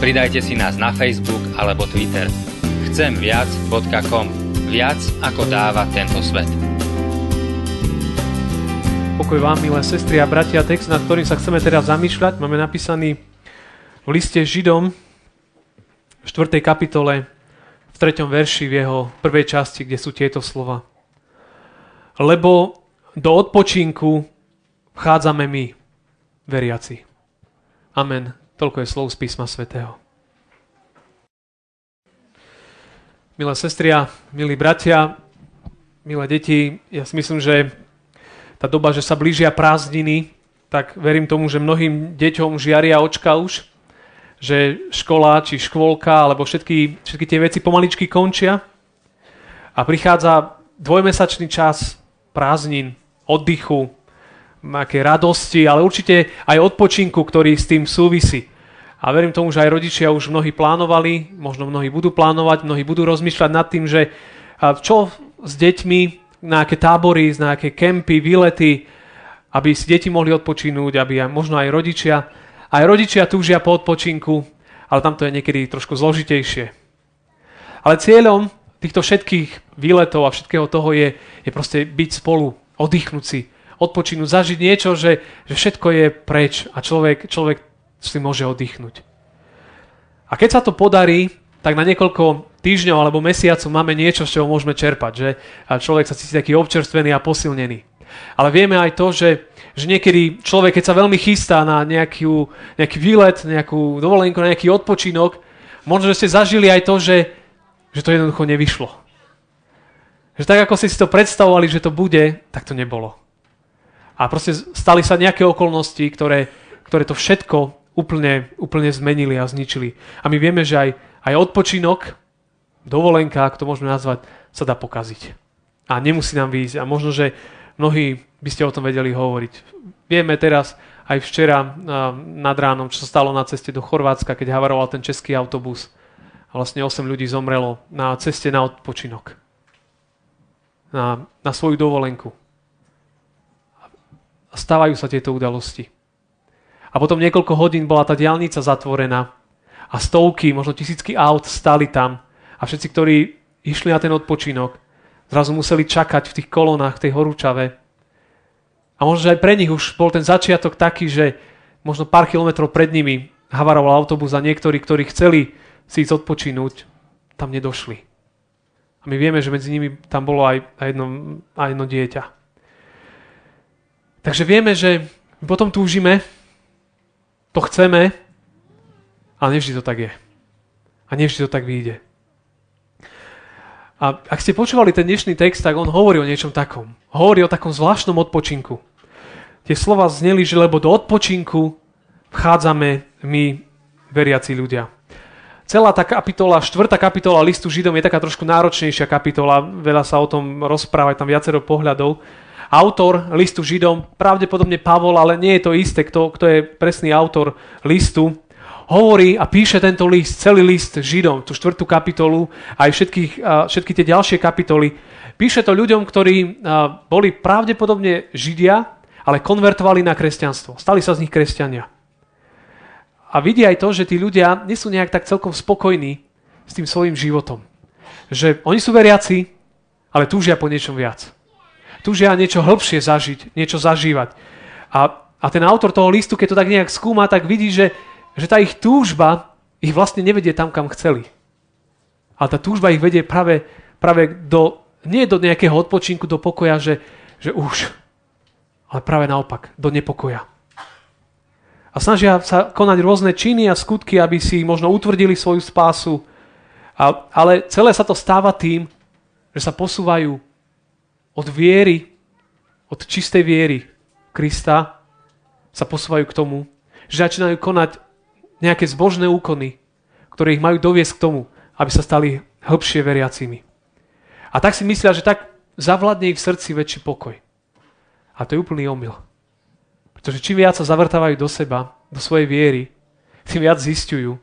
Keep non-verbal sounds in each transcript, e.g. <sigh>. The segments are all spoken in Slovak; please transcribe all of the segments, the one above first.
Pridajte si nás na Facebook alebo Twitter. Chcemviac.com Viac ako dáva tento svet. Pokoj vám, milé sestry a bratia, text, nad ktorým sa chceme teraz zamýšľať, máme napísaný v liste Židom v 4. kapitole v 3. verši v jeho prvej časti, kde sú tieto slova. Lebo do odpočinku vchádzame my, veriaci. Amen. Toľko je slov z písma svätého. Milé sestri a milí bratia, milé deti, ja si myslím, že tá doba, že sa blížia prázdniny, tak verím tomu, že mnohým deťom žiaria očka už, že škola či škôlka alebo všetky, všetky tie veci pomaličky končia a prichádza dvojmesačný čas prázdnin, oddychu, nejaké radosti, ale určite aj odpočinku, ktorý s tým súvisí. A verím tomu, že aj rodičia už mnohí plánovali, možno mnohí budú plánovať, mnohí budú rozmýšľať nad tým, že čo s deťmi, na nejaké tábory, na nejaké kempy, výlety, aby si deti mohli odpočinúť, aby aj, možno aj rodičia. Aj rodičia túžia po odpočinku, ale tam to je niekedy trošku zložitejšie. Ale cieľom týchto všetkých výletov a všetkého toho je, je proste byť spolu, oddychnúť si, odpočinúť, zažiť niečo, že, že všetko je preč a človek, človek si môže oddychnúť. A keď sa to podarí, tak na niekoľko týždňov alebo mesiacov máme niečo, z čoho môžeme čerpať, že človek sa cíti taký občerstvený a posilnený. Ale vieme aj to, že, že niekedy človek, keď sa veľmi chystá na nejakú, nejaký výlet, nejakú dovolenku, na nejaký odpočinok, možno, že ste zažili aj to, že, že to jednoducho nevyšlo. Že tak, ako ste si to predstavovali, že to bude, tak to nebolo. A proste stali sa nejaké okolnosti, ktoré, ktoré to všetko úplne, úplne zmenili a zničili. A my vieme, že aj, aj odpočinok, dovolenka, ak to môžeme nazvať, sa dá pokaziť. A nemusí nám výjsť. A možno, že mnohí by ste o tom vedeli hovoriť. Vieme teraz, aj včera nad ránom, čo sa stalo na ceste do Chorvátska, keď havaroval ten český autobus. A vlastne 8 ľudí zomrelo na ceste na odpočinok. Na, na svoju dovolenku. A stávajú sa tieto udalosti. A potom niekoľko hodín bola tá diálnica zatvorená a stovky, možno tisícky aut stali tam a všetci, ktorí išli na ten odpočinok, zrazu museli čakať v tých kolónach, v tej horúčave. A možno, že aj pre nich už bol ten začiatok taký, že možno pár kilometrov pred nimi havaroval autobus a niektorí, ktorí chceli si ísť odpočinúť, tam nedošli. A my vieme, že medzi nimi tam bolo aj, jedno, aj jedno dieťa. Takže vieme, že potom túžime, to chceme, ale nevždy to tak je. A nevždy to tak vyjde. A ak ste počúvali ten dnešný text, tak on hovorí o niečom takom. Hovorí o takom zvláštnom odpočinku. Tie slova zneli, že lebo do odpočinku vchádzame my, veriaci ľudia. Celá tá kapitola, štvrtá kapitola listu Židom je taká trošku náročnejšia kapitola, veľa sa o tom rozpráva, tam viacero pohľadov. Autor listu Židom, pravdepodobne Pavol, ale nie je to isté, kto, kto je presný autor listu, hovorí a píše tento list, celý list Židom, tú štvrtú kapitolu, aj všetkých, všetky tie ďalšie kapitoly. Píše to ľuďom, ktorí boli pravdepodobne Židia, ale konvertovali na kresťanstvo. Stali sa z nich kresťania. A vidia aj to, že tí ľudia nie sú nejak tak celkom spokojní s tým svojim životom. Že oni sú veriaci, ale túžia po niečom viac. Túžia niečo hĺbšie zažiť, niečo zažívať. A, a ten autor toho listu, keď to tak nejak skúma, tak vidí, že že tá ich túžba ich vlastne nevedie tam, kam chceli. Ale tá túžba ich vedie práve, práve do, nie do nejakého odpočinku, do pokoja, že, že už, ale práve naopak, do nepokoja. A snažia sa konať rôzne činy a skutky, aby si možno utvrdili svoju spásu, a, ale celé sa to stáva tým, že sa posúvajú od viery, od čistej viery Krista, sa posúvajú k tomu, že začínajú konať nejaké zbožné úkony, ktoré ich majú doviesť k tomu, aby sa stali hĺbšie veriacimi. A tak si myslia, že tak zavladne ich v srdci väčší pokoj. A to je úplný omyl. Pretože čím viac sa zavrtávajú do seba, do svojej viery, tým viac zistujú,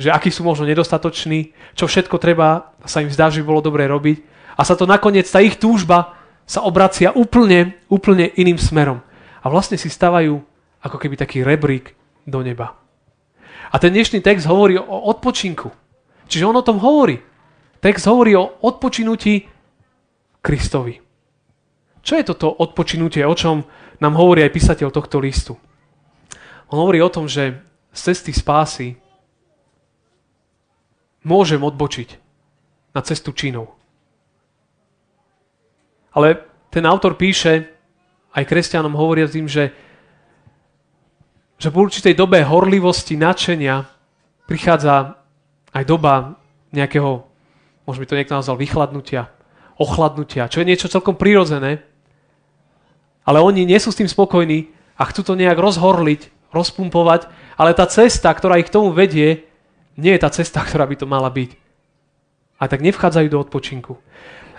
že akí sú možno nedostatoční, čo všetko treba, sa im zdá, že by bolo dobré robiť. A sa to nakoniec, tá ich túžba sa obracia úplne, úplne iným smerom. A vlastne si stavajú ako keby taký rebrík do neba. A ten dnešný text hovorí o odpočinku. Čiže on o tom hovorí. Text hovorí o odpočinutí Kristovi. Čo je toto odpočinutie, o čom nám hovorí aj písateľ tohto listu? On hovorí o tom, že z cesty spásy môžem odbočiť na cestu činov. Ale ten autor píše, aj kresťanom hovoria tým, že, že v určitej dobe horlivosti, nadšenia prichádza aj doba nejakého, možno by to niekto nazval, vychladnutia, ochladnutia, čo je niečo celkom prirodzené, ale oni nie sú s tým spokojní a chcú to nejak rozhorliť, rozpumpovať, ale tá cesta, ktorá ich k tomu vedie, nie je tá cesta, <laughs> ktorá by to mala byť. A tak nevchádzajú do odpočinku.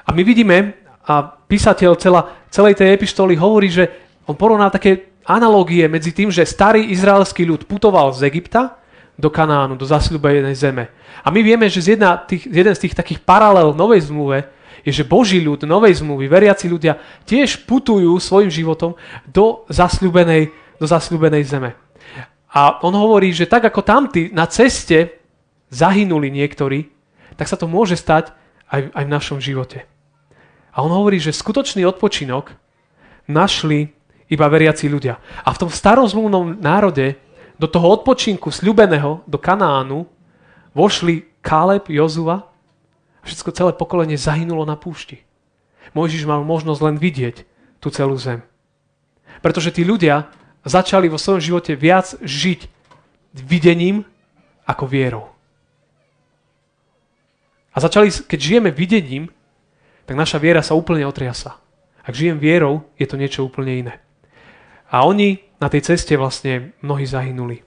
A my vidíme, a písateľ celá, celej tej epištoly hovorí, že on porovná také analogie medzi tým, že starý izraelský ľud putoval z Egypta do Kanánu, do zasľúbenej zeme. A my vieme, že z jedna, tých, jeden z tých takých paralel novej zmluve je, že Boží ľud, novej zmluvy, veriaci ľudia tiež putujú svojim životom do zasľúbenej, do zasľúbenej zeme. A on hovorí, že tak ako tamty na ceste zahynuli niektorí, tak sa to môže stať aj, aj v našom živote. A on hovorí, že skutočný odpočinok našli iba veriaci ľudia. A v tom starozmluvnom národe do toho odpočinku sľubeného do Kanánu vošli Káleb, Jozua a všetko celé pokolenie zahynulo na púšti. Mojžiš mal možnosť len vidieť tú celú zem. Pretože tí ľudia začali vo svojom živote viac žiť videním ako vierou. A začali, keď žijeme videním, tak naša viera sa úplne otriasa. Ak žijem vierou, je to niečo úplne iné. A oni na tej ceste vlastne mnohí zahynuli.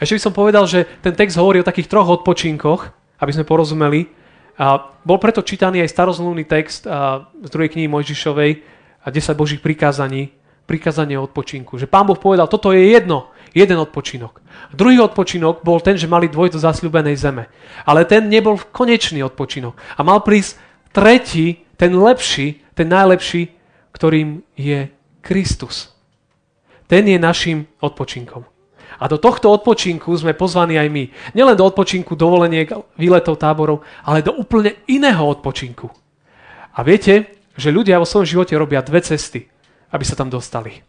Ešte by som povedal, že ten text hovorí o takých troch odpočinkoch, aby sme porozumeli. A bol preto čítaný aj starozmluvný text z druhej knihy Mojžišovej a 10 Božích prikázaní, prikázanie o odpočinku. Že pán Boh povedal, toto je jedno, jeden odpočinok. Druhý odpočinok bol ten, že mali dvojť do zeme. Ale ten nebol konečný odpočinok. A mal prísť tretí, ten lepší, ten najlepší, ktorým je Kristus. Ten je našim odpočinkom. A do tohto odpočinku sme pozvaní aj my. Nielen do odpočinku dovoleniek, výletov, táborov, ale do úplne iného odpočinku. A viete, že ľudia vo svojom živote robia dve cesty, aby sa tam dostali.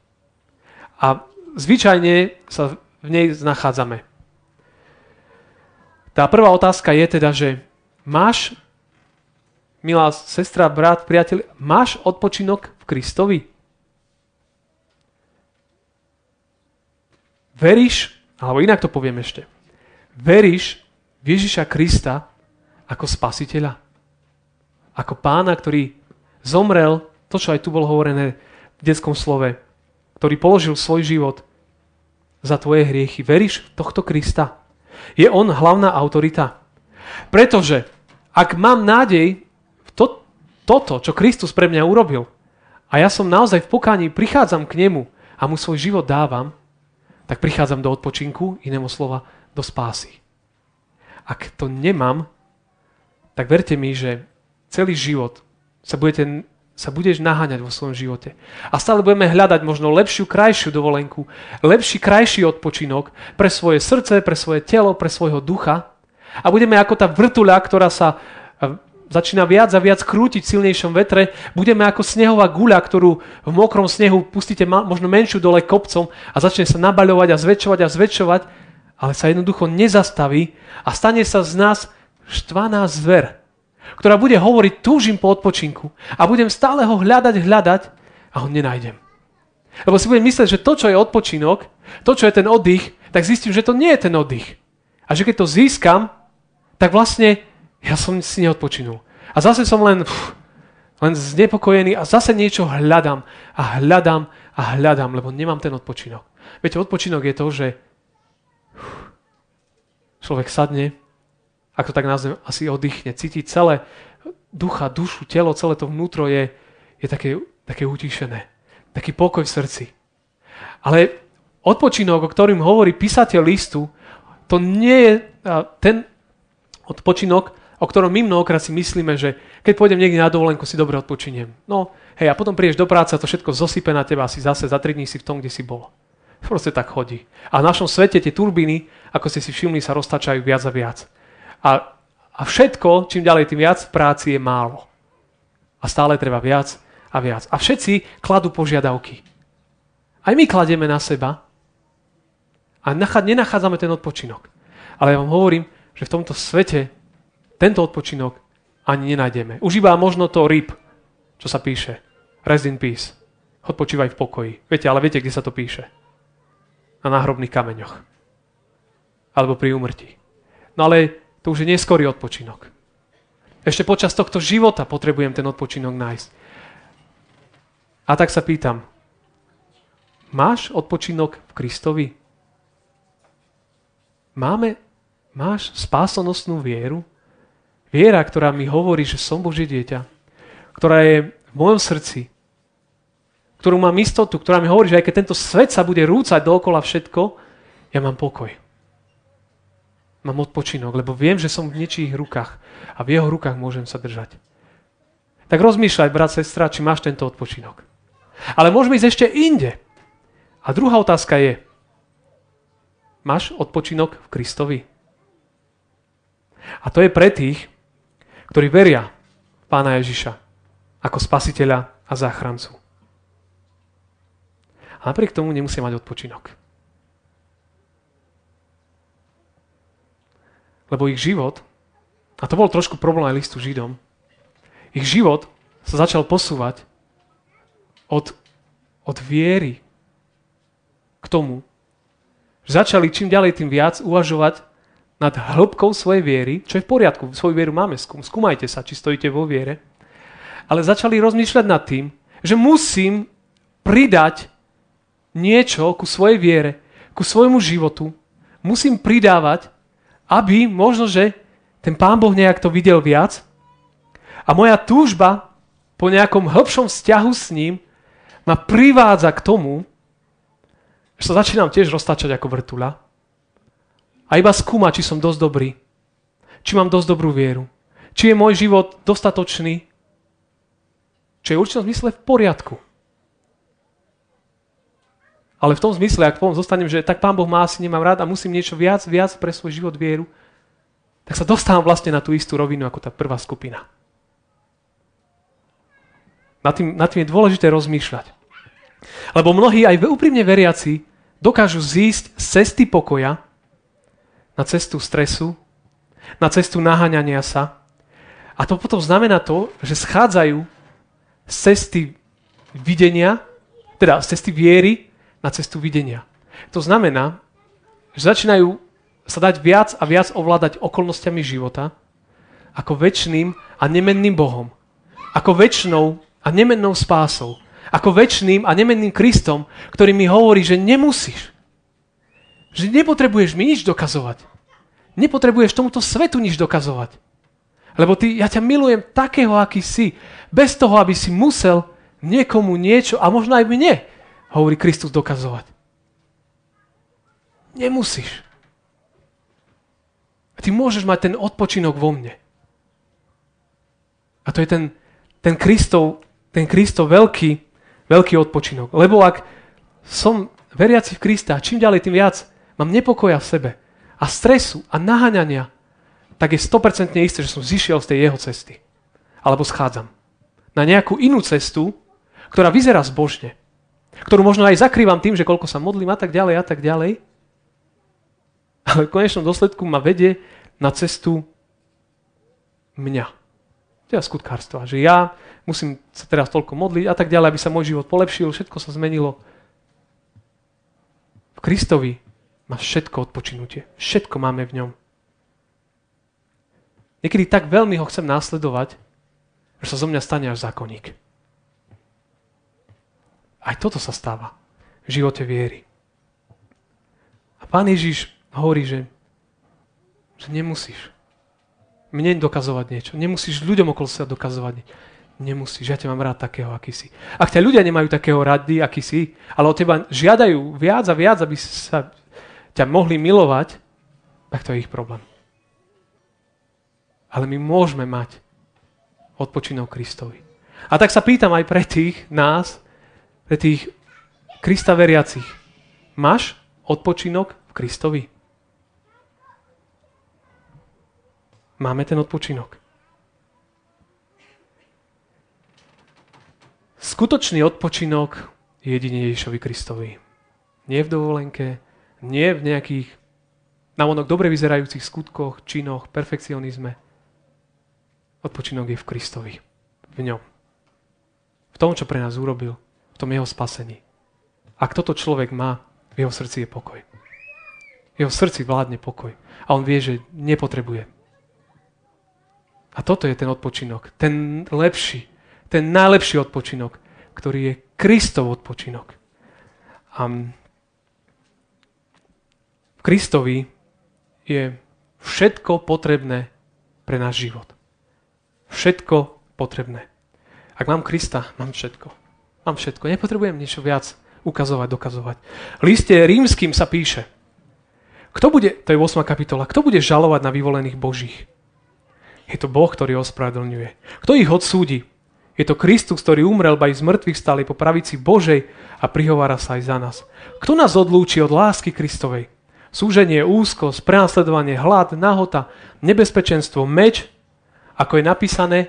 A zvyčajne sa v nej nachádzame. Tá prvá otázka je teda, že máš, milá sestra, brat, priateľ, máš odpočinok v Kristovi? Veríš, alebo inak to poviem ešte, veríš v Ježiša Krista ako spasiteľa? Ako pána, ktorý zomrel, to, čo aj tu bolo hovorené v detskom slove, ktorý položil svoj život za tvoje hriechy. Veríš v tohto Krista? Je on hlavná autorita? Pretože ak mám nádej toto, čo Kristus pre mňa urobil, a ja som naozaj v pokáni, prichádzam k nemu a mu svoj život dávam, tak prichádzam do odpočinku, inému slova, do spásy. Ak to nemám, tak verte mi, že celý život sa budete sa budeš naháňať vo svojom živote. A stále budeme hľadať možno lepšiu, krajšiu dovolenku, lepší, krajší odpočinok pre svoje srdce, pre svoje telo, pre svojho ducha. A budeme ako tá vrtuľa, ktorá sa začína viac a viac krútiť v silnejšom vetre. Budeme ako snehová guľa, ktorú v mokrom snehu pustíte možno menšiu dole kopcom a začne sa nabaľovať a zväčšovať a zväčšovať, ale sa jednoducho nezastaví a stane sa z nás štvaná zver, ktorá bude hovoriť, túžim po odpočinku a budem stále ho hľadať, hľadať a ho nenájdem. Lebo si budem myslieť, že to, čo je odpočinok, to, čo je ten oddych, tak zistím, že to nie je ten oddych. A že keď to získam, tak vlastne ja som si neodpočinul. A zase som len, pff, len znepokojený a zase niečo hľadám a hľadám a hľadám, lebo nemám ten odpočinok. Viete, odpočinok je to, že pff, človek sadne, ako tak nazvem, asi oddychne, cíti celé ducha, dušu, telo, celé to vnútro je, je také, také utišené. Taký pokoj v srdci. Ale odpočinok, o ktorým hovorí písateľ listu, to nie je ten odpočinok, o ktorom my mnohokrát si myslíme, že keď pôjdem niekde na dovolenku, si dobre odpočiniem. No, hej, a potom prídeš do práce a to všetko zosype na teba, si zase za 3 dní si v tom, kde si bol. Proste tak chodí. A v našom svete tie turbíny, ako ste si všimli, sa roztačajú viac a viac. A, a všetko, čím ďalej, tým viac v práci je málo. A stále treba viac a viac. A všetci kladú požiadavky. Aj my kladieme na seba a nenachádzame ten odpočinok. Ale ja vám hovorím, že v tomto svete tento odpočinok ani nenájdeme. Už iba možno to ryb, čo sa píše. Rest in peace. Odpočívaj v pokoji. Viete, ale viete, kde sa to píše? Na náhrobných kameňoch. Alebo pri úmrtí. No ale to už je neskorý odpočinok. Ešte počas tohto života potrebujem ten odpočinok nájsť. A tak sa pýtam, máš odpočinok v Kristovi? Máme, máš spásonosnú vieru? Viera, ktorá mi hovorí, že som Božie dieťa, ktorá je v mojom srdci, ktorú mám istotu, ktorá mi hovorí, že aj keď tento svet sa bude rúcať dookola všetko, ja mám pokoj. Mám odpočinok, lebo viem, že som v niečích rukách a v jeho rukách môžem sa držať. Tak rozmýšľaj, brat, sestra, či máš tento odpočinok. Ale môžeme ísť ešte inde. A druhá otázka je, máš odpočinok v Kristovi? A to je pre tých, ktorí veria v Pána Ježiša ako spasiteľa a záchrancu. A napriek tomu nemusia mať odpočinok. Lebo ich život, a to bol trošku problém aj listu Židom, ich život sa začal posúvať od, od viery k tomu, že začali čím ďalej tým viac uvažovať nad hĺbkou svojej viery, čo je v poriadku, svoju vieru máme, skúm, skúmajte sa, či stojíte vo viere, ale začali rozmýšľať nad tým, že musím pridať niečo ku svojej viere, ku svojmu životu, musím pridávať, aby možno, že ten Pán Boh nejak to videl viac. A moja túžba po nejakom hĺbšom vzťahu s ním ma privádza k tomu, že sa začínam tiež roztačať ako vrtula a iba skúma, či som dosť dobrý. Či mám dosť dobrú vieru. Či je môj život dostatočný. Čo je v určitom zmysle v poriadku. Ale v tom zmysle, ak potom zostanem, že tak Pán Boh má asi nemám rád a musím niečo viac, viac pre svoj život vieru, tak sa dostávam vlastne na tú istú rovinu ako tá prvá skupina. Nad tým, nad tým je dôležité rozmýšľať. Lebo mnohí aj úprimne veriaci dokážu zísť z cesty pokoja, na cestu stresu, na cestu naháňania sa. A to potom znamená to, že schádzajú z cesty videnia, teda z cesty viery na cestu videnia. To znamená, že začínajú sa dať viac a viac ovládať okolnostiami života ako väčšným a nemenným Bohom. Ako väčšnou a nemennou spásou. Ako väčšným a nemenným Kristom, ktorý mi hovorí, že nemusíš. Že nepotrebuješ mi nič dokazovať. Nepotrebuješ tomuto svetu nič dokazovať. Lebo ty, ja ťa milujem takého, aký si. Bez toho, aby si musel niekomu niečo, a možno aj mne, hovorí Kristus, dokazovať. Nemusíš. A ty môžeš mať ten odpočinok vo mne. A to je ten, ten Kristov, ten Kristov veľký, veľký odpočinok. Lebo ak som veriaci v Krista, čím ďalej, tým viac mám nepokoja v sebe a stresu a naháňania, tak je 100% isté, že som zišiel z tej jeho cesty. Alebo schádzam. Na nejakú inú cestu, ktorá vyzerá zbožne. Ktorú možno aj zakrývam tým, že koľko sa modlím a tak ďalej a tak ďalej. Ale v konečnom dôsledku ma vedie na cestu mňa. Teda skutkárstva. Že ja musím sa teraz toľko modliť a tak ďalej, aby sa môj život polepšil, všetko sa zmenilo. V Kristovi má všetko odpočinutie. Všetko máme v ňom. Niekedy tak veľmi ho chcem následovať, že sa zo mňa stane až zákonník. Aj toto sa stáva v živote viery. A pán Ježiš hovorí, že že nemusíš mne dokazovať niečo. Nemusíš ľuďom okolo sa dokazovať niečo. Nemusíš, ja ťa mám rád takého, aký si. Ak ťa ľudia nemajú takého rady, aký si, ale od teba žiadajú viac a viac, aby sa ťa mohli milovať, tak to je ich problém. Ale my môžeme mať odpočinok Kristovi. A tak sa pýtam aj pre tých nás, pre tých Krista veriacich. Máš odpočinok v Kristovi? Máme ten odpočinok. Skutočný odpočinok je jedine Ježišovi Kristovi. Nie v dovolenke, nie v nejakých navonok dobre vyzerajúcich skutkoch, činoch, perfekcionizme. Odpočinok je v Kristovi. V ňom. V tom, čo pre nás urobil. V tom jeho spasení. Ak toto človek má, v jeho srdci je pokoj. V jeho srdci vládne pokoj. A on vie, že nepotrebuje a toto je ten odpočinok. Ten lepší, ten najlepší odpočinok, ktorý je Kristov odpočinok. A Kristovi je všetko potrebné pre náš život. Všetko potrebné. Ak mám Krista, mám všetko. Mám všetko. Nepotrebujem niečo viac ukazovať, dokazovať. V liste rímským sa píše, kto bude, to je 8. kapitola, kto bude žalovať na vyvolených božích? Je to Boh, ktorý ospravedlňuje. Kto ich odsúdi? Je to Kristus, ktorý umrel, ba z mŕtvych stali po pravici Božej a prihovára sa aj za nás. Kto nás odlúči od lásky Kristovej? Súženie, úzkosť, prenasledovanie, hlad, nahota, nebezpečenstvo, meč, ako je napísané,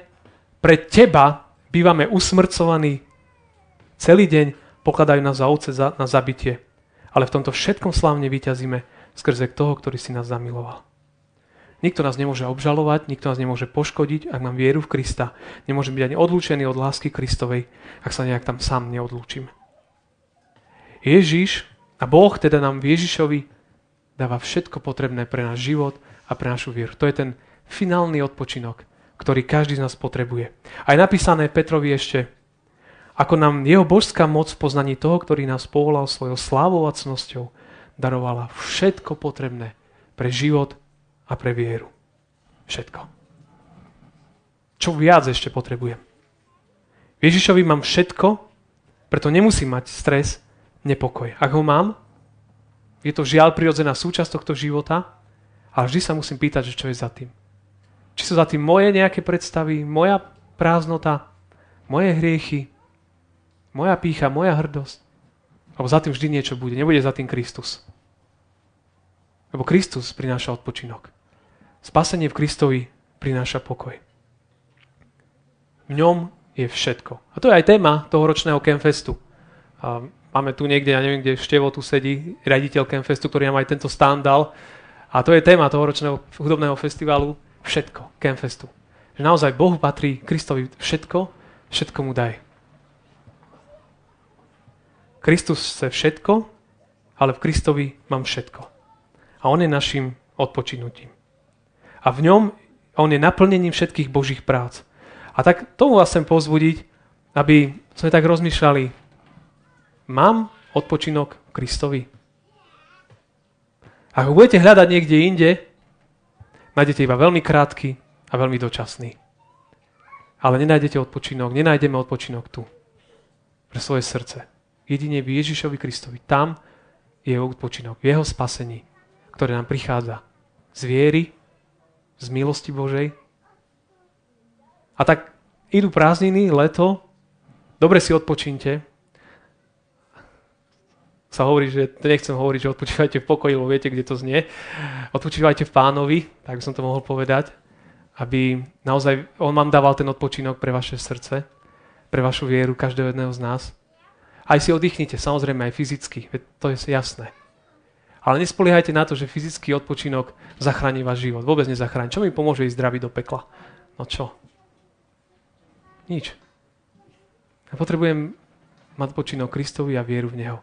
pre teba bývame usmrcovaní celý deň, pokladajú nás za ovce na zabitie. Ale v tomto všetkom slávne vyťazíme skrze toho, ktorý si nás zamiloval. Nikto nás nemôže obžalovať, nikto nás nemôže poškodiť, ak mám vieru v Krista. Nemôžem byť ani odlúčený od lásky Kristovej, ak sa nejak tam sám neodlúčim. Ježiš a Boh teda nám v Ježišovi dáva všetko potrebné pre náš život a pre našu vieru. To je ten finálny odpočinok, ktorý každý z nás potrebuje. A napísané Petrovi ešte, ako nám jeho božská moc v poznaní toho, ktorý nás povolal svojou slávou a cnosťou, darovala všetko potrebné pre život a pre vieru. Všetko. Čo viac ešte potrebujem? Ježišovi mám všetko, preto nemusím mať stres, nepokoj. Ak ho mám, je to žiaľ prirodzená súčasť tohto života, ale vždy sa musím pýtať, že čo je za tým. Či sú za tým moje nejaké predstavy, moja prázdnota, moje hriechy, moja pícha, moja hrdosť. Alebo za tým vždy niečo bude. Nebude za tým Kristus. Lebo Kristus prináša odpočinok. Spasenie v Kristovi prináša pokoj. V ňom je všetko. A to je aj téma toho ročného Campfestu. Máme tu niekde, ja neviem, kde Števo tu sedí, raditeľ Campfestu, ktorý nám aj tento stand dal. A to je téma toho ročného hudobného festivalu všetko, Campfestu. Že naozaj Bohu patrí Kristovi všetko, všetko mu daj. Kristus chce všetko, ale v Kristovi mám všetko. A on je našim odpočinutím a v ňom on je naplnením všetkých Božích prác. A tak tomu vás chcem pozbudiť, aby sme tak rozmýšľali, mám odpočinok Kristovi? Ak ho budete hľadať niekde inde, nájdete iba veľmi krátky a veľmi dočasný. Ale nenájdete odpočinok, nenájdeme odpočinok tu. Pre svoje srdce. Jedine v Ježišovi Kristovi. Tam je odpočinok, v jeho spasení, ktoré nám prichádza z viery z milosti Božej. A tak idú prázdniny, leto, dobre si odpočínte. Sa hovorí, že nechcem hovoriť, že odpočívajte v pokoji, lebo viete, kde to znie. Odpočívajte v pánovi, tak by som to mohol povedať, aby naozaj on vám dával ten odpočinok pre vaše srdce, pre vašu vieru, každého jedného z nás. Aj si oddychnite, samozrejme aj fyzicky, to je jasné. Ale nespoliehajte na to, že fyzický odpočinok zachráni váš život. Vôbec nezachráni. Čo mi pomôže ísť zdravý do pekla? No čo? Nič. Ja potrebujem mať odpočinok Kristovi a vieru v Neho.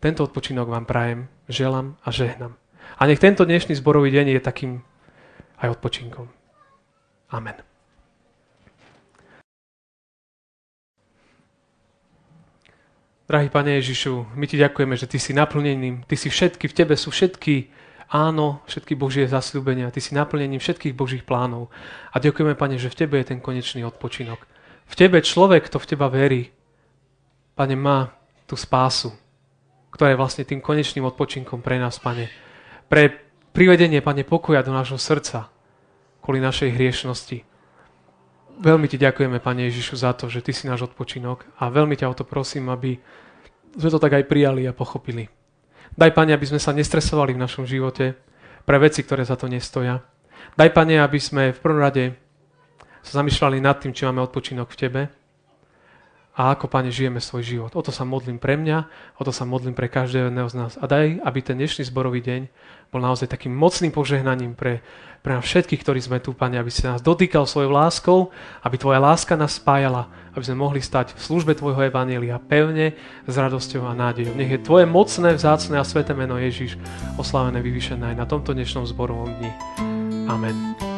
Tento odpočinok vám prajem, želám a žehnam. A nech tento dnešný zborový deň je takým aj odpočinkom. Amen. Drahý Pane Ježišu, my Ti ďakujeme, že Ty si naplneným, Ty si všetky, v Tebe sú všetky áno, všetky Božie zasľúbenia, Ty si naplnením všetkých Božích plánov. A ďakujeme, Pane, že v Tebe je ten konečný odpočinok. V Tebe človek, kto v Teba verí, Pane, má tú spásu, ktorá je vlastne tým konečným odpočinkom pre nás, Pane. Pre privedenie, Pane, pokoja do nášho srdca kvôli našej hriešnosti. Veľmi Ti ďakujeme, Pane Ježišu, za to, že Ty si náš odpočinok a veľmi ťa o to prosím, aby sme to tak aj prijali a pochopili. Daj, Pane, aby sme sa nestresovali v našom živote pre veci, ktoré za to nestoja. Daj, Pane, aby sme v prvom rade sa zamýšľali nad tým, či máme odpočinok v Tebe a ako, Pane, žijeme svoj život. O to sa modlím pre mňa, o to sa modlím pre každého jedného z nás. A daj, aby ten dnešný zborový deň bol naozaj takým mocným požehnaním pre, pre nás všetkých, ktorí sme tu, Pane, aby si nás dotýkal svojou láskou, aby Tvoja láska nás spájala, aby sme mohli stať v službe Tvojho Evanielia pevne, s radosťou a nádejou. Nech je Tvoje mocné, vzácne a sveté meno Ježiš oslavené, vyvýšené aj na tomto dnešnom zborovom dni. Amen.